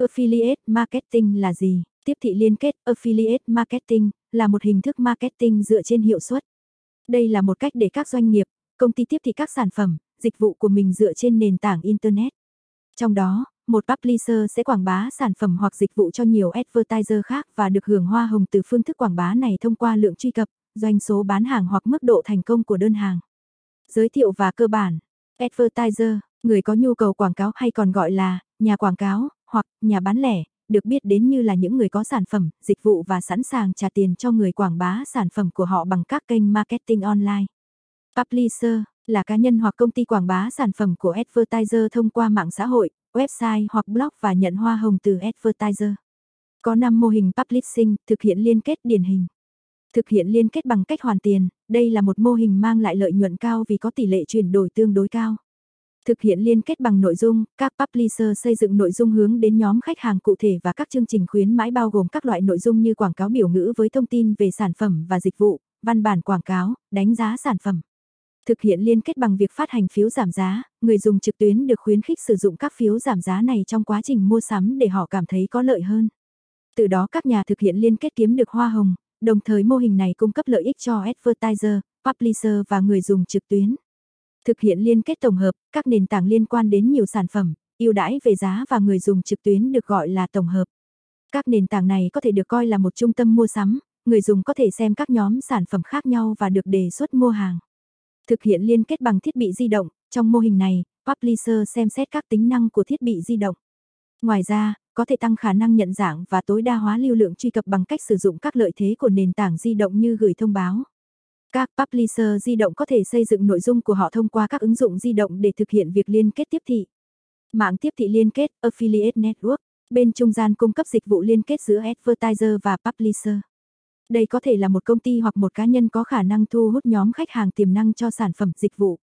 Affiliate marketing là gì? Tiếp thị liên kết Affiliate marketing là một hình thức marketing dựa trên hiệu suất. Đây là một cách để các doanh nghiệp, công ty tiếp thị các sản phẩm, dịch vụ của mình dựa trên nền tảng Internet. Trong đó, một publisher sẽ quảng bá sản phẩm hoặc dịch vụ cho nhiều advertiser khác và được hưởng hoa hồng từ phương thức quảng bá này thông qua lượng truy cập, doanh số bán hàng hoặc mức độ thành công của đơn hàng. Giới thiệu và cơ bản. Advertiser, người có nhu cầu quảng cáo hay còn gọi là nhà quảng cáo hoặc nhà bán lẻ, được biết đến như là những người có sản phẩm, dịch vụ và sẵn sàng trả tiền cho người quảng bá sản phẩm của họ bằng các kênh marketing online. Publisher là cá nhân hoặc công ty quảng bá sản phẩm của advertiser thông qua mạng xã hội, website hoặc blog và nhận hoa hồng từ advertiser. Có 5 mô hình publishing, thực hiện liên kết điển hình. Thực hiện liên kết bằng cách hoàn tiền, đây là một mô hình mang lại lợi nhuận cao vì có tỷ lệ chuyển đổi tương đối cao. Thực hiện liên kết bằng nội dung, các publisher xây dựng nội dung hướng đến nhóm khách hàng cụ thể và các chương trình khuyến mãi bao gồm các loại nội dung như quảng cáo biểu ngữ với thông tin về sản phẩm và dịch vụ, văn bản quảng cáo, đánh giá sản phẩm. Thực hiện liên kết bằng việc phát hành phiếu giảm giá, người dùng trực tuyến được khuyến khích sử dụng các phiếu giảm giá này trong quá trình mua sắm để họ cảm thấy có lợi hơn. Từ đó các nhà thực hiện liên kết kiếm được hoa hồng, đồng thời mô hình này cung cấp lợi ích cho advertiser, publisher và người dùng trực tuyến. Thực hiện liên kết tổng hợp, các nền tảng liên quan đến nhiều sản phẩm, ưu đãi về giá và người dùng trực tuyến được gọi là tổng hợp. Các nền tảng này có thể được coi là một trung tâm mua sắm, người dùng có thể xem các nhóm sản phẩm khác nhau và được đề xuất mua hàng. Thực hiện liên kết bằng thiết bị di động, trong mô hình này, publisher xem xét các tính năng của thiết bị di động. Ngoài ra, có thể tăng khả năng nhận dạng và tối đa hóa lưu lượng truy cập bằng cách sử dụng các lợi thế của nền tảng di động như gửi thông báo. Các publisher di động có thể xây dựng nội dung của họ thông qua các ứng dụng di động để thực hiện việc liên kết tiếp thị. Mạng tiếp thị liên kết, Affiliate Network, bên trung gian cung cấp dịch vụ liên kết giữa advertiser và publisher. Đây có thể là một công ty hoặc một cá nhân có khả năng thu hút nhóm khách hàng tiềm năng cho sản phẩm, dịch vụ.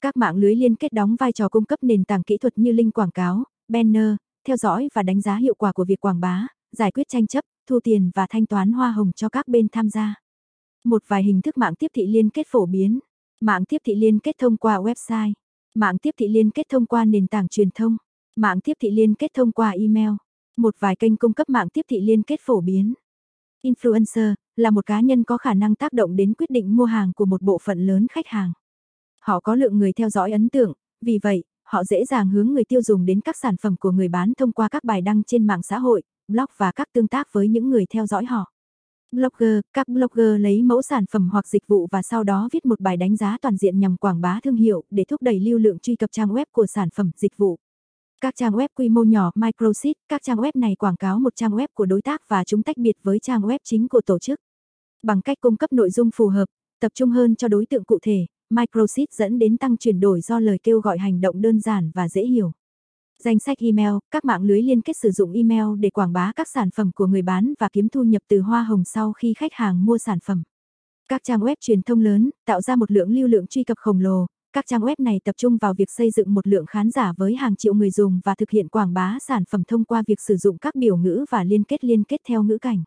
Các mạng lưới liên kết đóng vai trò cung cấp nền tảng kỹ thuật như link quảng cáo, banner, theo dõi và đánh giá hiệu quả của việc quảng bá, giải quyết tranh chấp, thu tiền và thanh toán hoa hồng cho các bên tham gia. Một vài hình thức mạng tiếp thị liên kết phổ biến. Mạng tiếp thị liên kết thông qua website. Mạng tiếp thị liên kết thông qua nền tảng truyền thông. Mạng tiếp thị liên kết thông qua email. Một vài kênh cung cấp mạng tiếp thị liên kết phổ biến. Influencer là một cá nhân có khả năng tác động đến quyết định mua hàng của một bộ phận lớn khách hàng. Họ có lượng người theo dõi ấn tượng, vì vậy, họ dễ dàng hướng người tiêu dùng đến các sản phẩm của người bán thông qua các bài đăng trên mạng xã hội, blog và các tương tác với những người theo dõi họ. Blogger, các blogger lấy mẫu sản phẩm hoặc dịch vụ và sau đó viết một bài đánh giá toàn diện nhằm quảng bá thương hiệu để thúc đẩy lưu lượng truy cập trang web của sản phẩm, dịch vụ. Các trang web quy mô nhỏ microsite, các trang web này quảng cáo một trang web của đối tác và chúng tách biệt với trang web chính của tổ chức. Bằng cách cung cấp nội dung phù hợp, tập trung hơn cho đối tượng cụ thể, microsite dẫn đến tăng chuyển đổi do lời kêu gọi hành động đơn giản và dễ hiểu. Danh sách email, các mạng lưới liên kết sử dụng email để quảng bá các sản phẩm của người bán và kiếm thu nhập từ hoa hồng sau khi khách hàng mua sản phẩm. Các trang web truyền thông lớn tạo ra một lượng lưu lượng truy cập khổng lồ. Các trang web này tập trung vào việc xây dựng một lượng khán giả với hàng triệu người dùng và thực hiện quảng bá sản phẩm thông qua việc sử dụng các biểu ngữ và liên kết liên kết theo ngữ cảnh.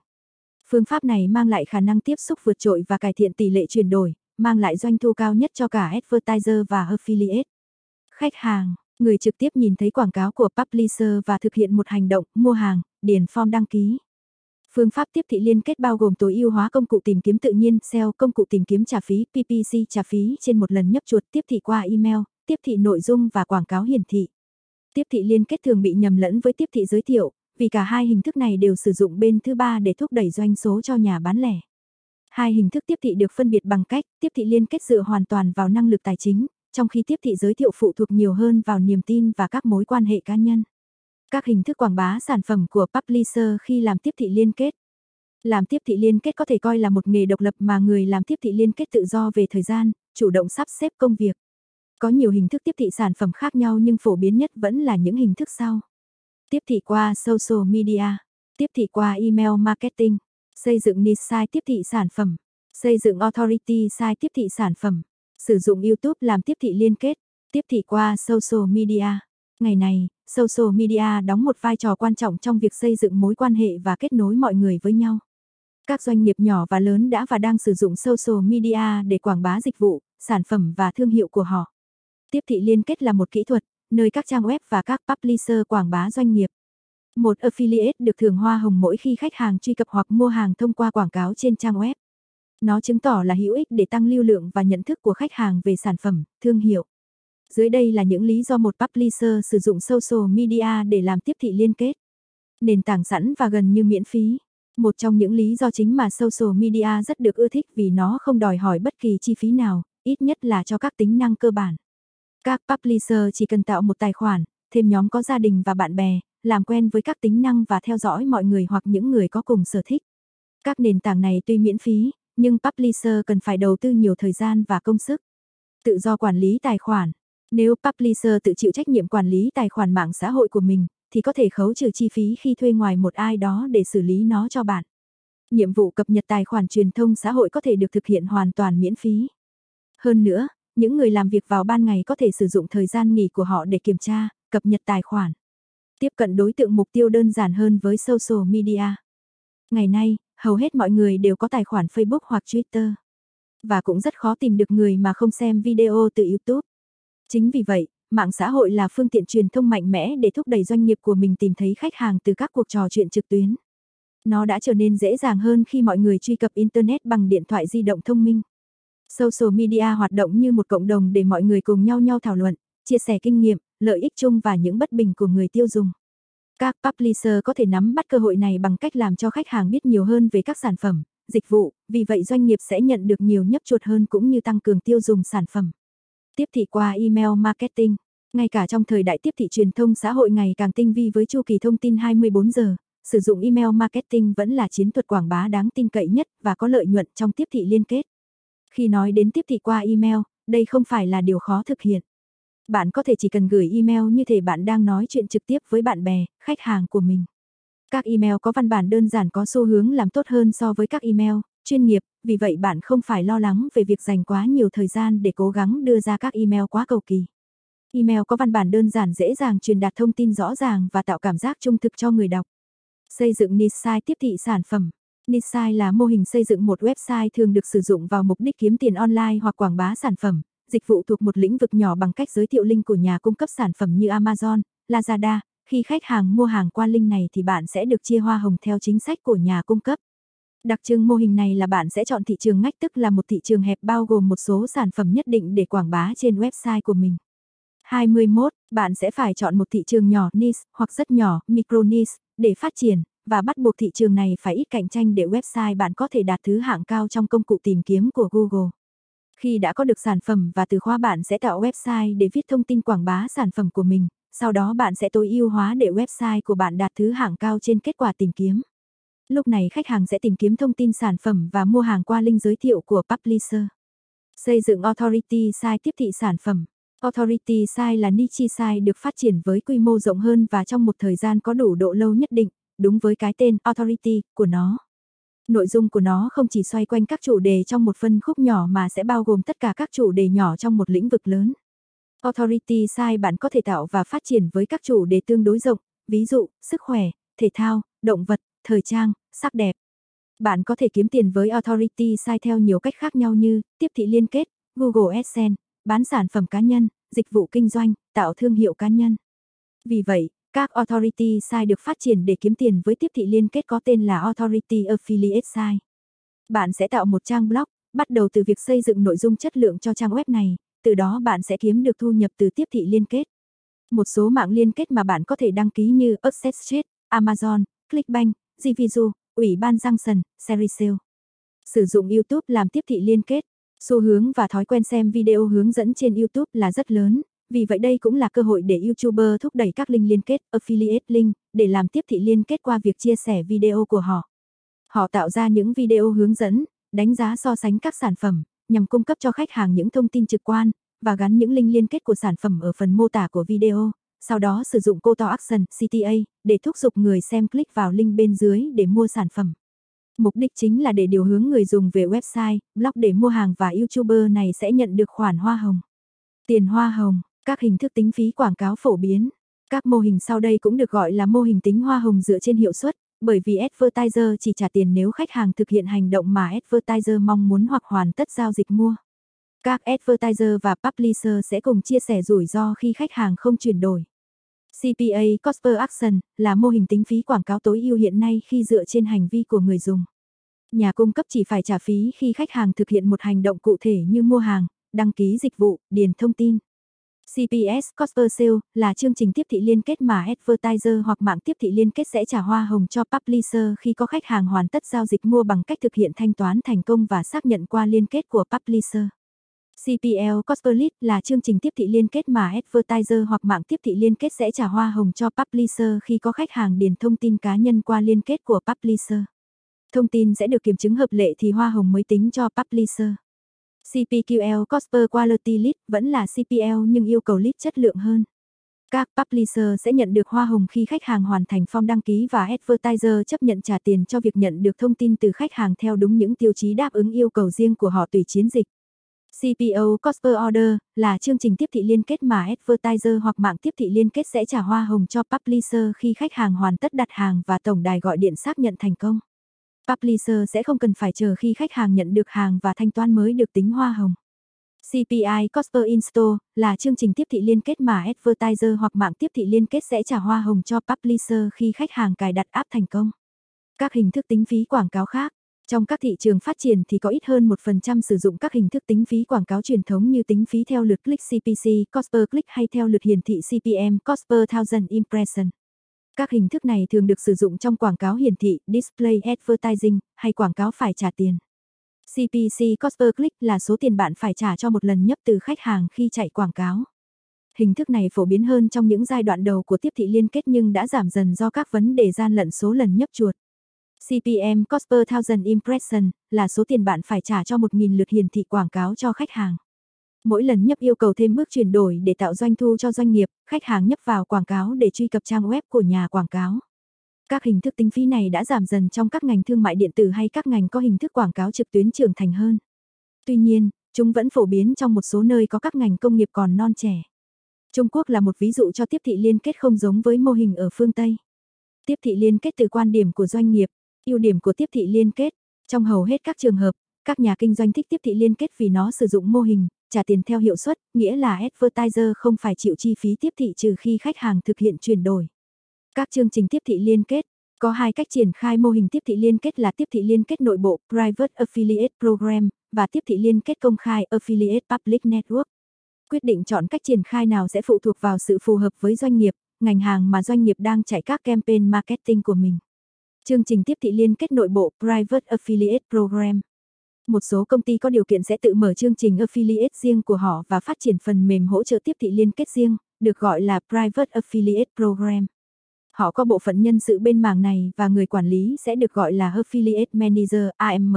Phương pháp này mang lại khả năng tiếp xúc vượt trội và cải thiện tỷ lệ chuyển đổi, mang lại doanh thu cao nhất cho cả advertiser và affiliate. Khách hàng Người trực tiếp nhìn thấy quảng cáo của publisher và thực hiện một hành động, mua hàng, điền form đăng ký. Phương pháp tiếp thị liên kết bao gồm tối ưu hóa công cụ tìm kiếm tự nhiên, SEO, công cụ tìm kiếm trả phí, PPC trả phí trên một lần nhấp chuột, tiếp thị qua email, tiếp thị nội dung và quảng cáo hiển thị. Tiếp thị liên kết thường bị nhầm lẫn với tiếp thị giới thiệu, vì cả hai hình thức này đều sử dụng bên thứ ba để thúc đẩy doanh số cho nhà bán lẻ. Hai hình thức tiếp thị được phân biệt bằng cách tiếp thị liên kết dựa hoàn toàn vào năng lực tài chính, trong khi tiếp thị giới thiệu phụ thuộc nhiều hơn vào niềm tin và các mối quan hệ cá nhân. Các hình thức quảng bá sản phẩm của publisher khi làm tiếp thị liên kết. Làm tiếp thị liên kết có thể coi là một nghề độc lập mà người làm tiếp thị liên kết tự do về thời gian, chủ động sắp xếp công việc. Có nhiều hình thức tiếp thị sản phẩm khác nhau nhưng phổ biến nhất vẫn là những hình thức sau. Tiếp thị qua social media, tiếp thị qua email marketing, xây dựng niche site tiếp thị sản phẩm, xây dựng authority site tiếp thị sản phẩm, Sử dụng YouTube làm tiếp thị liên kết, tiếp thị qua social media. Ngày này, social media đóng một vai trò quan trọng trong việc xây dựng mối quan hệ và kết nối mọi người với nhau. Các doanh nghiệp nhỏ và lớn đã và đang sử dụng social media để quảng bá dịch vụ, sản phẩm và thương hiệu của họ. Tiếp thị liên kết là một kỹ thuật, nơi các trang web và các publisher quảng bá doanh nghiệp. Một affiliate được thưởng hoa hồng mỗi khi khách hàng truy cập hoặc mua hàng thông qua quảng cáo trên trang web. Nó chứng tỏ là hữu ích để tăng lưu lượng và nhận thức của khách hàng về sản phẩm, thương hiệu. Dưới đây là những lý do một publisher sử dụng social media để làm tiếp thị liên kết. Nền tảng sẵn và gần như miễn phí. Một trong những lý do chính mà social media rất được ưa thích vì nó không đòi hỏi bất kỳ chi phí nào, ít nhất là cho các tính năng cơ bản. Các publisher chỉ cần tạo một tài khoản, thêm nhóm có gia đình và bạn bè, làm quen với các tính năng và theo dõi mọi người hoặc những người có cùng sở thích. Các nền tảng này tuy miễn phí, nhưng publisher cần phải đầu tư nhiều thời gian và công sức. Tự do quản lý tài khoản. Nếu publisher tự chịu trách nhiệm quản lý tài khoản mạng xã hội của mình, thì có thể khấu trừ chi phí khi thuê ngoài một ai đó để xử lý nó cho bạn. Nhiệm vụ cập nhật tài khoản truyền thông xã hội có thể được thực hiện hoàn toàn miễn phí. Hơn nữa, những người làm việc vào ban ngày có thể sử dụng thời gian nghỉ của họ để kiểm tra, cập nhật tài khoản. Tiếp cận đối tượng mục tiêu đơn giản hơn với social media. Ngày nay, hầu hết mọi người đều có tài khoản Facebook hoặc Twitter. Và cũng rất khó tìm được người mà không xem video từ YouTube. Chính vì vậy, mạng xã hội là phương tiện truyền thông mạnh mẽ để thúc đẩy doanh nghiệp của mình tìm thấy khách hàng từ các cuộc trò chuyện trực tuyến. Nó đã trở nên dễ dàng hơn khi mọi người truy cập Internet bằng điện thoại di động thông minh. Social media hoạt động như một cộng đồng để mọi người cùng nhau nhau thảo luận, chia sẻ kinh nghiệm, lợi ích chung và những bất bình của người tiêu dùng. Các publisher có thể nắm bắt cơ hội này bằng cách làm cho khách hàng biết nhiều hơn về các sản phẩm, dịch vụ, vì vậy doanh nghiệp sẽ nhận được nhiều nhấp chuột hơn cũng như tăng cường tiêu dùng sản phẩm. Tiếp thị qua email marketing. Ngay cả trong thời đại tiếp thị truyền thông xã hội ngày càng tinh vi với chu kỳ thông tin 24 giờ, sử dụng email marketing vẫn là chiến thuật quảng bá đáng tin cậy nhất và có lợi nhuận trong tiếp thị liên kết. Khi nói đến tiếp thị qua email, đây không phải là điều khó thực hiện. Bạn có thể chỉ cần gửi email như thể bạn đang nói chuyện trực tiếp với bạn bè, khách hàng của mình. Các email có văn bản đơn giản có xu hướng làm tốt hơn so với các email chuyên nghiệp, vì vậy bạn không phải lo lắng về việc dành quá nhiều thời gian để cố gắng đưa ra các email quá cầu kỳ. Email có văn bản đơn giản dễ dàng truyền đạt thông tin rõ ràng và tạo cảm giác trung thực cho người đọc. Xây dựng niche site tiếp thị sản phẩm. Niche site là mô hình xây dựng một website thường được sử dụng vào mục đích kiếm tiền online hoặc quảng bá sản phẩm, dịch vụ thuộc một lĩnh vực nhỏ bằng cách giới thiệu link của nhà cung cấp sản phẩm như Amazon, Lazada. Khi khách hàng mua hàng qua link này thì bạn sẽ được chia hoa hồng theo chính sách của nhà cung cấp. Đặc trưng mô hình này là bạn sẽ chọn thị trường ngách tức là một thị trường hẹp bao gồm một số sản phẩm nhất định để quảng bá trên website của mình. 21. Bạn sẽ phải chọn một thị trường nhỏ niche hoặc rất nhỏ micro niche để phát triển và bắt buộc thị trường này phải ít cạnh tranh để website bạn có thể đạt thứ hạng cao trong công cụ tìm kiếm của Google. Khi đã có được sản phẩm và từ khóa bạn sẽ tạo website để viết thông tin quảng bá sản phẩm của mình, sau đó bạn sẽ tối ưu hóa để website của bạn đạt thứ hạng cao trên kết quả tìm kiếm. Lúc này khách hàng sẽ tìm kiếm thông tin sản phẩm và mua hàng qua link giới thiệu của publisher. Xây dựng Authority Site tiếp thị sản phẩm. Authority Site là niche site được phát triển với quy mô rộng hơn và trong một thời gian có đủ độ lâu nhất định, đúng với cái tên Authority của nó. Nội dung của nó không chỉ xoay quanh các chủ đề trong một phân khúc nhỏ mà sẽ bao gồm tất cả các chủ đề nhỏ trong một lĩnh vực lớn. Authority Site bạn có thể tạo và phát triển với các chủ đề tương đối rộng, ví dụ, sức khỏe, thể thao, động vật, thời trang, sắc đẹp. Bạn có thể kiếm tiền với Authority Site theo nhiều cách khác nhau như tiếp thị liên kết, Google AdSense, bán sản phẩm cá nhân, dịch vụ kinh doanh, tạo thương hiệu cá nhân. Vì vậy, các Authority Site được phát triển để kiếm tiền với tiếp thị liên kết có tên là Authority Affiliate Site. Bạn sẽ tạo một trang blog, bắt đầu từ việc xây dựng nội dung chất lượng cho trang web này, từ đó bạn sẽ kiếm được thu nhập từ tiếp thị liên kết. Một số mạng liên kết mà bạn có thể đăng ký như AccessJet, Amazon, Clickbank, Zivizu, Ủy ban Junction, Serisale. Sử dụng YouTube làm tiếp thị liên kết. Xu hướng và thói quen xem video hướng dẫn trên YouTube là rất lớn, vì vậy đây cũng là cơ hội để YouTuber thúc đẩy các link liên kết, affiliate link, để làm tiếp thị liên kết qua việc chia sẻ video của họ. Họ tạo ra những video hướng dẫn, đánh giá so sánh các sản phẩm, nhằm cung cấp cho khách hàng những thông tin trực quan, và gắn những link liên kết của sản phẩm ở phần mô tả của video sau đó sử dụng Call to Action CTA để thúc giục người xem click vào link bên dưới để mua sản phẩm. Mục đích chính là để điều hướng người dùng về website, blog để mua hàng và YouTuber này sẽ nhận được khoản hoa hồng. Tiền hoa hồng, các hình thức tính phí quảng cáo phổ biến. Các mô hình sau đây cũng được gọi là mô hình tính hoa hồng dựa trên hiệu suất, bởi vì advertiser chỉ trả tiền nếu khách hàng thực hiện hành động mà advertiser mong muốn hoặc hoàn tất giao dịch mua. Các advertiser và publisher sẽ cùng chia sẻ rủi ro khi khách hàng không chuyển đổi. CPA Cost per Action là mô hình tính phí quảng cáo tối ưu hiện nay khi dựa trên hành vi của người dùng. Nhà cung cấp chỉ phải trả phí khi khách hàng thực hiện một hành động cụ thể như mua hàng, đăng ký dịch vụ, điền thông tin. CPS Cost per Sale là chương trình tiếp thị liên kết mà advertiser hoặc mạng tiếp thị liên kết sẽ trả hoa hồng cho publisher khi có khách hàng hoàn tất giao dịch mua bằng cách thực hiện thanh toán thành công và xác nhận qua liên kết của publisher. CPL Cost per Lead là chương trình tiếp thị liên kết mà advertiser hoặc mạng tiếp thị liên kết sẽ trả hoa hồng cho publisher khi có khách hàng điền thông tin cá nhân qua liên kết của publisher. Thông tin sẽ được kiểm chứng hợp lệ thì hoa hồng mới tính cho publisher. CPQL Cosper Quality Lead vẫn là CPL nhưng yêu cầu lead chất lượng hơn. Các publisher sẽ nhận được hoa hồng khi khách hàng hoàn thành form đăng ký và advertiser chấp nhận trả tiền cho việc nhận được thông tin từ khách hàng theo đúng những tiêu chí đáp ứng yêu cầu riêng của họ tùy chiến dịch. CPO Cosper Order là chương trình tiếp thị liên kết mà advertiser hoặc mạng tiếp thị liên kết sẽ trả hoa hồng cho publisher khi khách hàng hoàn tất đặt hàng và tổng đài gọi điện xác nhận thành công. Publisher sẽ không cần phải chờ khi khách hàng nhận được hàng và thanh toán mới được tính hoa hồng. CPI Cost per Install là chương trình tiếp thị liên kết mà advertiser hoặc mạng tiếp thị liên kết sẽ trả hoa hồng cho publisher khi khách hàng cài đặt app thành công. Các hình thức tính phí quảng cáo khác trong các thị trường phát triển thì có ít hơn 1% sử dụng các hình thức tính phí quảng cáo truyền thống như tính phí theo lượt click CPC, cost per click hay theo lượt hiển thị CPM, cost per thousand impression. Các hình thức này thường được sử dụng trong quảng cáo hiển thị, display advertising, hay quảng cáo phải trả tiền. CPC cost per click là số tiền bạn phải trả cho một lần nhấp từ khách hàng khi chạy quảng cáo. Hình thức này phổ biến hơn trong những giai đoạn đầu của tiếp thị liên kết nhưng đã giảm dần do các vấn đề gian lận số lần nhấp chuột. CPM cost per thousand impression là số tiền bạn phải trả cho 1.000 lượt hiển thị quảng cáo cho khách hàng. Mỗi lần nhấp yêu cầu thêm bước chuyển đổi để tạo doanh thu cho doanh nghiệp, khách hàng nhấp vào quảng cáo để truy cập trang web của nhà quảng cáo. Các hình thức tính phí này đã giảm dần trong các ngành thương mại điện tử hay các ngành có hình thức quảng cáo trực tuyến trưởng thành hơn. Tuy nhiên, chúng vẫn phổ biến trong một số nơi có các ngành công nghiệp còn non trẻ. Trung Quốc là một ví dụ cho tiếp thị liên kết không giống với mô hình ở phương Tây. Tiếp thị liên kết từ quan điểm của doanh nghiệp, ưu điểm của tiếp thị liên kết, trong hầu hết các trường hợp, các nhà kinh doanh thích tiếp thị liên kết vì nó sử dụng mô hình trả tiền theo hiệu suất, nghĩa là advertiser không phải chịu chi phí tiếp thị trừ khi khách hàng thực hiện chuyển đổi. Các chương trình tiếp thị liên kết có hai cách triển khai mô hình tiếp thị liên kết là tiếp thị liên kết nội bộ Private Affiliate Program và tiếp thị liên kết công khai Affiliate Public Network. Quyết định chọn cách triển khai nào sẽ phụ thuộc vào sự phù hợp với doanh nghiệp, ngành hàng mà doanh nghiệp đang chạy các campaign marketing của mình. Chương trình tiếp thị liên kết nội bộ Private Affiliate Program một số công ty có điều kiện sẽ tự mở chương trình affiliate riêng của họ và phát triển phần mềm hỗ trợ tiếp thị liên kết riêng, được gọi là Private Affiliate Program. Họ có bộ phận nhân sự bên mảng này và người quản lý sẽ được gọi là Affiliate Manager AM.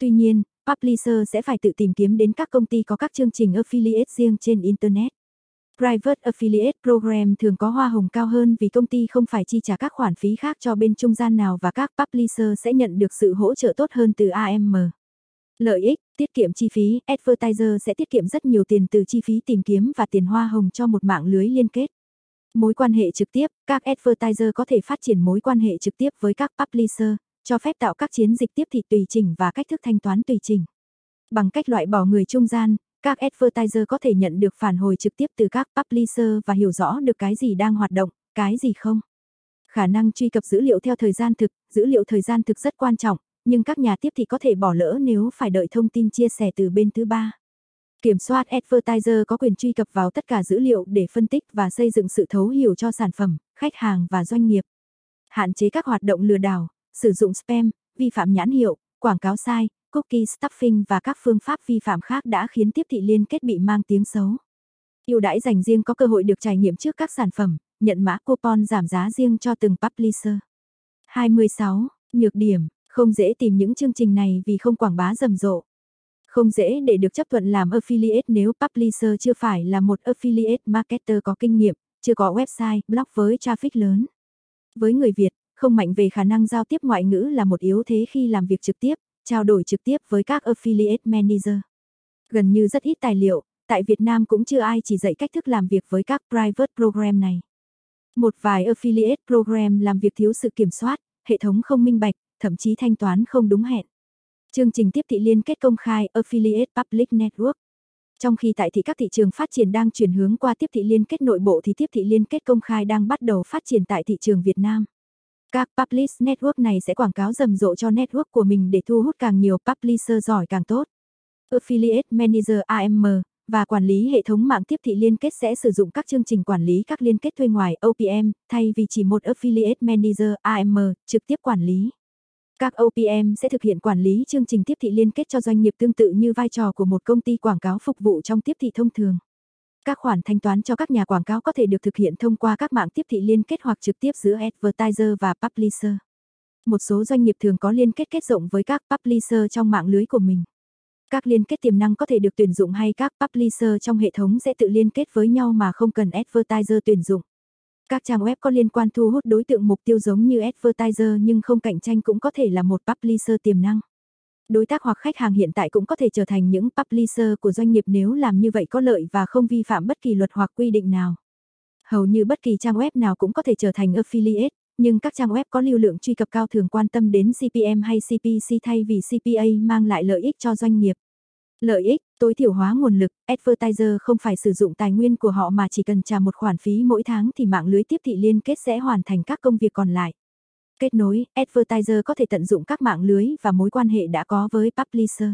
Tuy nhiên, publisher sẽ phải tự tìm kiếm đến các công ty có các chương trình affiliate riêng trên Internet. Private Affiliate Program thường có hoa hồng cao hơn vì công ty không phải chi trả các khoản phí khác cho bên trung gian nào và các publisher sẽ nhận được sự hỗ trợ tốt hơn từ AM. Lợi ích, tiết kiệm chi phí, advertiser sẽ tiết kiệm rất nhiều tiền từ chi phí tìm kiếm và tiền hoa hồng cho một mạng lưới liên kết. Mối quan hệ trực tiếp, các advertiser có thể phát triển mối quan hệ trực tiếp với các publisher, cho phép tạo các chiến dịch tiếp thị tùy chỉnh và cách thức thanh toán tùy chỉnh. Bằng cách loại bỏ người trung gian, các advertiser có thể nhận được phản hồi trực tiếp từ các publisher và hiểu rõ được cái gì đang hoạt động, cái gì không. Khả năng truy cập dữ liệu theo thời gian thực, dữ liệu thời gian thực rất quan trọng, nhưng các nhà tiếp thị có thể bỏ lỡ nếu phải đợi thông tin chia sẻ từ bên thứ ba. Kiểm soát advertiser có quyền truy cập vào tất cả dữ liệu để phân tích và xây dựng sự thấu hiểu cho sản phẩm, khách hàng và doanh nghiệp. Hạn chế các hoạt động lừa đảo, sử dụng spam, vi phạm nhãn hiệu, quảng cáo sai, cookie stuffing và các phương pháp vi phạm khác đã khiến tiếp thị liên kết bị mang tiếng xấu. Ưu đãi dành riêng có cơ hội được trải nghiệm trước các sản phẩm, nhận mã coupon giảm giá riêng cho từng publisher. 26. Nhược điểm không dễ tìm những chương trình này vì không quảng bá rầm rộ. Không dễ để được chấp thuận làm affiliate nếu publisher chưa phải là một affiliate marketer có kinh nghiệm, chưa có website, blog với traffic lớn. Với người Việt, không mạnh về khả năng giao tiếp ngoại ngữ là một yếu thế khi làm việc trực tiếp, trao đổi trực tiếp với các affiliate manager. Gần như rất ít tài liệu, tại Việt Nam cũng chưa ai chỉ dạy cách thức làm việc với các private program này. Một vài affiliate program làm việc thiếu sự kiểm soát, hệ thống không minh bạch, thậm chí thanh toán không đúng hẹn. Chương trình tiếp thị liên kết công khai, Affiliate Public Network Trong khi tại thị các thị trường phát triển đang chuyển hướng qua tiếp thị liên kết nội bộ thì tiếp thị liên kết công khai đang bắt đầu phát triển tại thị trường Việt Nam. Các publish network này sẽ quảng cáo rầm rộ cho network của mình để thu hút càng nhiều publisher giỏi càng tốt. Affiliate Manager AM và quản lý hệ thống mạng tiếp thị liên kết sẽ sử dụng các chương trình quản lý các liên kết thuê ngoài OPM thay vì chỉ một Affiliate Manager AM trực tiếp quản lý. Các OPM sẽ thực hiện quản lý chương trình tiếp thị liên kết cho doanh nghiệp tương tự như vai trò của một công ty quảng cáo phục vụ trong tiếp thị thông thường. Các khoản thanh toán cho các nhà quảng cáo có thể được thực hiện thông qua các mạng tiếp thị liên kết hoặc trực tiếp giữa advertiser và publisher. Một số doanh nghiệp thường có liên kết kết rộng với các publisher trong mạng lưới của mình. Các liên kết tiềm năng có thể được tuyển dụng hay các publisher trong hệ thống sẽ tự liên kết với nhau mà không cần advertiser tuyển dụng. Các trang web có liên quan thu hút đối tượng mục tiêu giống như advertiser nhưng không cạnh tranh cũng có thể là một publisher tiềm năng. Đối tác hoặc khách hàng hiện tại cũng có thể trở thành những publisher của doanh nghiệp nếu làm như vậy có lợi và không vi phạm bất kỳ luật hoặc quy định nào. Hầu như bất kỳ trang web nào cũng có thể trở thành affiliate, nhưng các trang web có lưu lượng truy cập cao thường quan tâm đến CPM hay CPC thay vì CPA mang lại lợi ích cho doanh nghiệp. Lợi ích, tối thiểu hóa nguồn lực, advertiser không phải sử dụng tài nguyên của họ mà chỉ cần trả một khoản phí mỗi tháng thì mạng lưới tiếp thị liên kết sẽ hoàn thành các công việc còn lại. Kết nối, advertiser có thể tận dụng các mạng lưới và mối quan hệ đã có với publisher.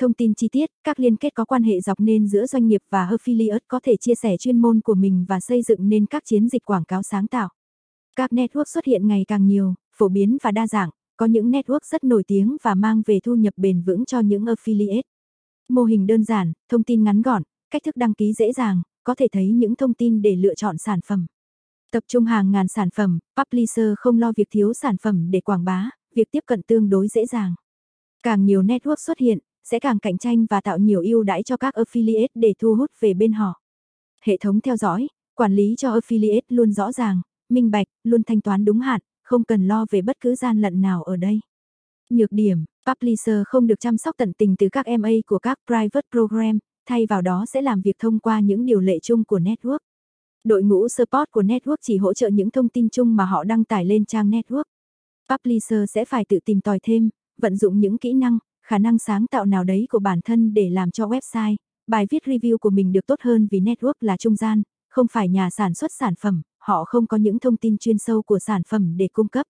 Thông tin chi tiết, các liên kết có quan hệ dọc nên giữa doanh nghiệp và affiliate có thể chia sẻ chuyên môn của mình và xây dựng nên các chiến dịch quảng cáo sáng tạo. Các network xuất hiện ngày càng nhiều, phổ biến và đa dạng, có những network rất nổi tiếng và mang về thu nhập bền vững cho những affiliate. Mô hình đơn giản, thông tin ngắn gọn, cách thức đăng ký dễ dàng, có thể thấy những thông tin để lựa chọn sản phẩm. Tập trung hàng ngàn sản phẩm, publisher không lo việc thiếu sản phẩm để quảng bá, việc tiếp cận tương đối dễ dàng. Càng nhiều network xuất hiện, sẽ càng cạnh tranh và tạo nhiều ưu đãi cho các affiliate để thu hút về bên họ. Hệ thống theo dõi, quản lý cho affiliate luôn rõ ràng, minh bạch, luôn thanh toán đúng hạn, không cần lo về bất cứ gian lận nào ở đây. Nhược điểm, publisher không được chăm sóc tận tình từ các MA của các private program, thay vào đó sẽ làm việc thông qua những điều lệ chung của network. Đội ngũ support của network chỉ hỗ trợ những thông tin chung mà họ đăng tải lên trang network. Publisher sẽ phải tự tìm tòi thêm, vận dụng những kỹ năng, khả năng sáng tạo nào đấy của bản thân để làm cho website, bài viết review của mình được tốt hơn vì network là trung gian, không phải nhà sản xuất sản phẩm, họ không có những thông tin chuyên sâu của sản phẩm để cung cấp.